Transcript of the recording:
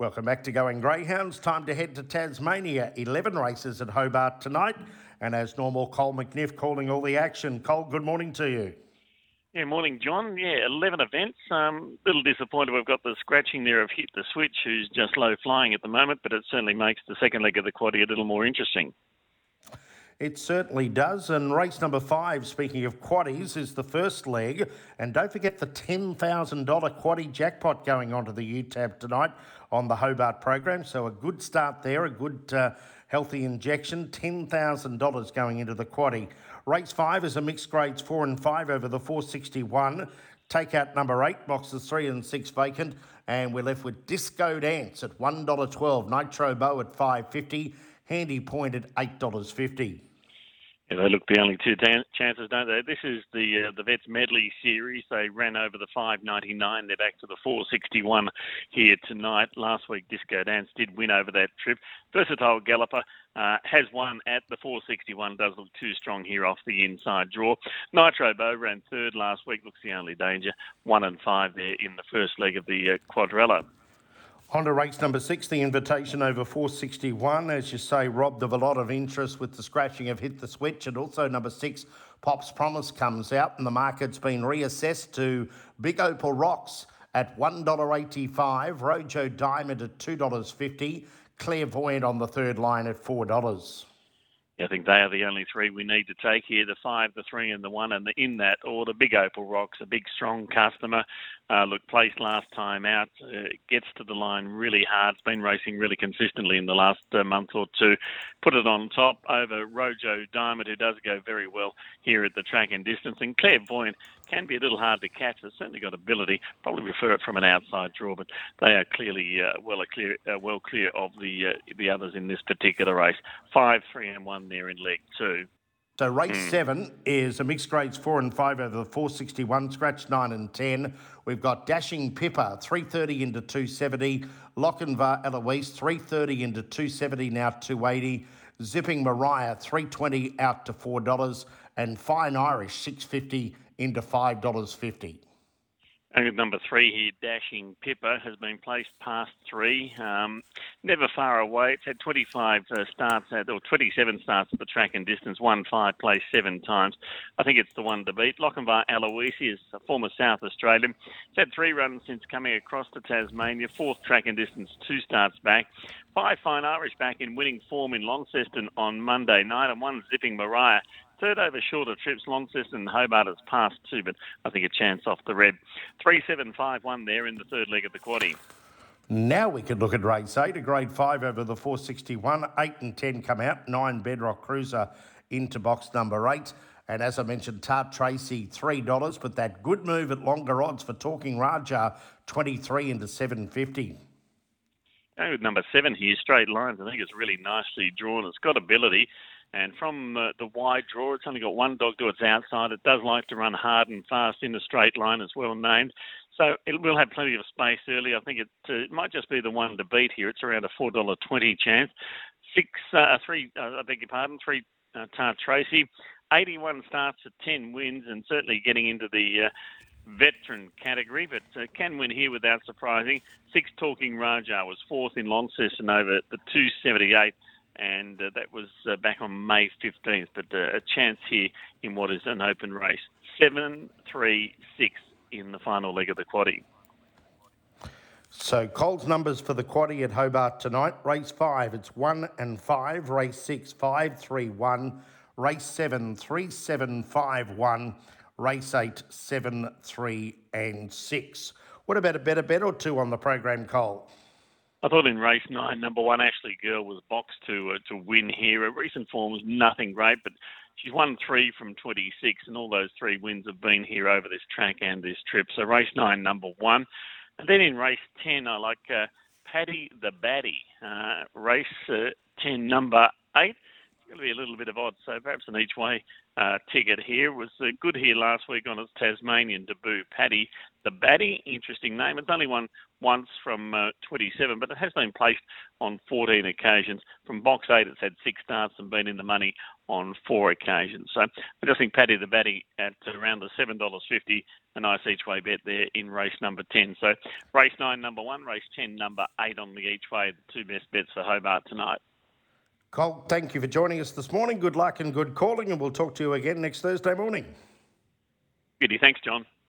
Welcome back to Going Greyhounds. Time to head to Tasmania. 11 races at Hobart tonight. And as normal, Cole McNiff calling all the action. Cole, good morning to you. Yeah, morning, John. Yeah, 11 events. Um, little disappointed we've got the scratching there of Hit the Switch, who's just low flying at the moment, but it certainly makes the second leg of the quaddy a little more interesting. It certainly does. And race number five, speaking of quaddies, is the first leg. And don't forget the $10,000 quaddie jackpot going onto the UTAB tonight on the Hobart program. So a good start there, a good uh, healthy injection. $10,000 going into the quaddie. Race five is a mixed grades four and five over the 461. Take out number eight, boxes three and six vacant. And we're left with Disco Dance at $1.12, Nitro Bow at 550 Handy Point at $8.50. Yeah, they look the only two chances, don't they? This is the uh, the Vets Medley series. They ran over the 599. They're back to the 461 here tonight. Last week, Disco Dance did win over that trip. Versatile Galloper uh, has won at the 461. Does look too strong here off the inside draw. Nitro Bow ran third last week. Looks the only danger. One and five there in the first leg of the uh, quadrella. On to race number six, the invitation over 461. As you say, robbed of a lot of interest with the scratching of Hit the Switch. And also number six, Pop's Promise comes out, and the market's been reassessed to Big Opal Rocks at $1.85, Rojo Diamond at $2.50, Clairvoyant on the third line at $4. I think they are the only three we need to take here the five, the three, and the one. And the, in that order, Big Opal Rocks, a big, strong customer. Uh, look, placed last time out, uh, gets to the line really hard. It's been racing really consistently in the last uh, month or two. Put it on top over Rojo Diamond, who does go very well here at the track and distance. And Clairvoyant can be a little hard to catch. It's certainly got ability. Probably refer it from an outside draw, but they are clearly uh, well clear, uh, well clear of the uh, the others in this particular race. Five, three, and one there in leg two. So race mm. seven is a mixed grades four and five over the 461, scratch nine and 10. We've got Dashing Pippa, 330 into 270. Lochinvar Eloise, 330 into 270, now 280. Zipping Mariah, 320 out to $4. And Fine Irish, 650 into $5.50. And number three here, Dashing Pippa, has been placed past three. Um, never far away. It's had 25 uh, starts at, or 27 starts at the track and distance, won five, placed seven times. I think it's the one to beat. Lochinvar is a former South Australian. It's had three runs since coming across to Tasmania, fourth track and distance, two starts back. Five fine Irish back in winning form in Launceston on Monday night, and one zipping Mariah Third over shorter trips, Launceston and Hobart has passed two, but I think a chance off the red. Three seven five one there in the third leg of the quaddy. Now we can look at race eight, a grade five over the 461. Eight and 10 come out. Nine Bedrock Cruiser into box number eight. And as I mentioned, Tart Tracy, $3. But that good move at longer odds for Talking Raja, 23 into 750. With number seven here, straight lines. I think it's really nicely drawn. It's got ability. And from uh, the wide draw, it's only got one dog to its outside. It does like to run hard and fast in a straight line, as well named. So it will have plenty of space early. I think it, uh, it might just be the one to beat here. It's around a four dollar twenty chance. Six, uh, three. Uh, I beg your pardon. Three. Uh, Tart Tracy, 81 starts at 10 wins, and certainly getting into the uh, veteran category, but uh, can win here without surprising. Six Talking Raja was fourth in Launceston over the 278 and uh, that was uh, back on May 15th. But uh, a chance here in what is an open race. Seven, three, six in the final leg of the quaddy. So Cole's numbers for the quaddy at Hobart tonight. Race five, it's one and five. Race six, five, three, one. Race seven, three, seven, five, one. Race eight, seven, three, and six. What about a better bet or two on the program, Cole? I thought in race nine, number one Ashley Girl was boxed to uh, to win here. Her recent form was nothing great, but she's won three from 26, and all those three wins have been here over this track and this trip. So race nine, number one, and then in race 10, I like uh, Paddy the Baddie. Uh, race uh, 10, number eight. It's going to be a little bit of odds, so perhaps an each way uh, ticket here was uh, good here last week on its Tasmanian debut. Paddy The Batty, interesting name. It's only won once from uh, 27, but it has been placed on 14 occasions. From box eight, it's had six starts and been in the money on four occasions. So I just think Paddy the Batty at around the $7.50, a nice each way bet there in race number 10. So race nine, number one, race 10, number eight on the each way, the two best bets for Hobart tonight. Cole, thank you for joining us this morning. Good luck and good calling, and we'll talk to you again next Thursday morning. Goody. Thanks, John.